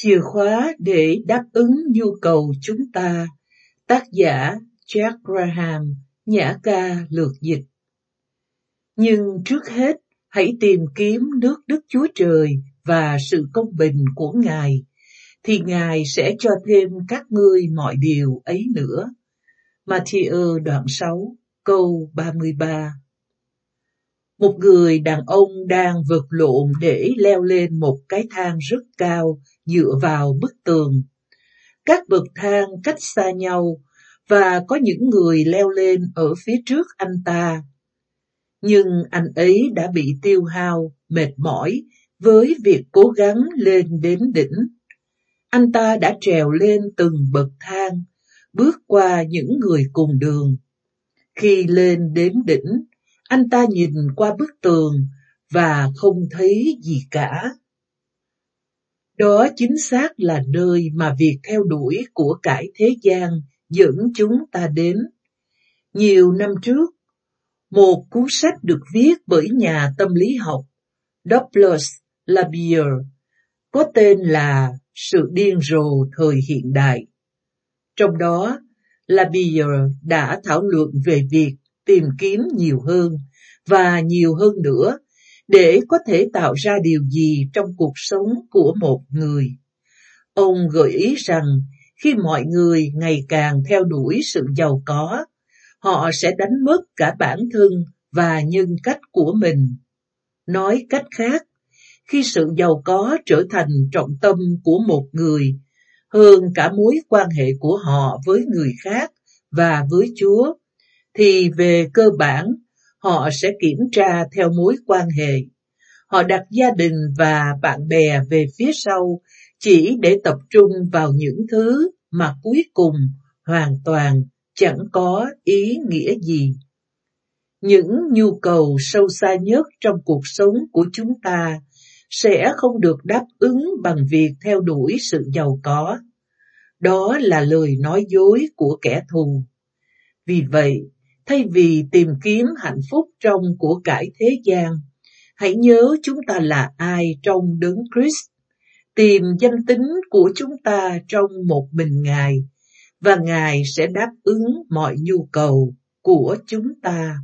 Chìa khóa để đáp ứng nhu cầu chúng ta. Tác giả Jack Graham, nhã ca lược dịch. Nhưng trước hết, hãy tìm kiếm nước Đức Chúa Trời và sự công bình của Ngài, thì Ngài sẽ cho thêm các ngươi mọi điều ấy nữa. Matthew đoạn 6, câu 33 một người đàn ông đang vật lộn để leo lên một cái thang rất cao dựa vào bức tường. Các bậc thang cách xa nhau và có những người leo lên ở phía trước anh ta. Nhưng anh ấy đã bị tiêu hao, mệt mỏi với việc cố gắng lên đến đỉnh. Anh ta đã trèo lên từng bậc thang, bước qua những người cùng đường. Khi lên đến đỉnh, anh ta nhìn qua bức tường và không thấy gì cả. Đó chính xác là nơi mà việc theo đuổi của cải thế gian dẫn chúng ta đến. Nhiều năm trước, một cuốn sách được viết bởi nhà tâm lý học Douglas Labier có tên là Sự điên rồ thời hiện đại. Trong đó, Labier đã thảo luận về việc tìm kiếm nhiều hơn và nhiều hơn nữa để có thể tạo ra điều gì trong cuộc sống của một người. Ông gợi ý rằng khi mọi người ngày càng theo đuổi sự giàu có, họ sẽ đánh mất cả bản thân và nhân cách của mình. Nói cách khác, khi sự giàu có trở thành trọng tâm của một người, hơn cả mối quan hệ của họ với người khác và với Chúa, thì về cơ bản họ sẽ kiểm tra theo mối quan hệ. Họ đặt gia đình và bạn bè về phía sau chỉ để tập trung vào những thứ mà cuối cùng hoàn toàn chẳng có ý nghĩa gì. Những nhu cầu sâu xa nhất trong cuộc sống của chúng ta sẽ không được đáp ứng bằng việc theo đuổi sự giàu có. Đó là lời nói dối của kẻ thù. Vì vậy, thay vì tìm kiếm hạnh phúc trong của cải thế gian, hãy nhớ chúng ta là ai trong đấng Christ tìm danh tính của chúng ta trong một mình Ngài và Ngài sẽ đáp ứng mọi nhu cầu của chúng ta.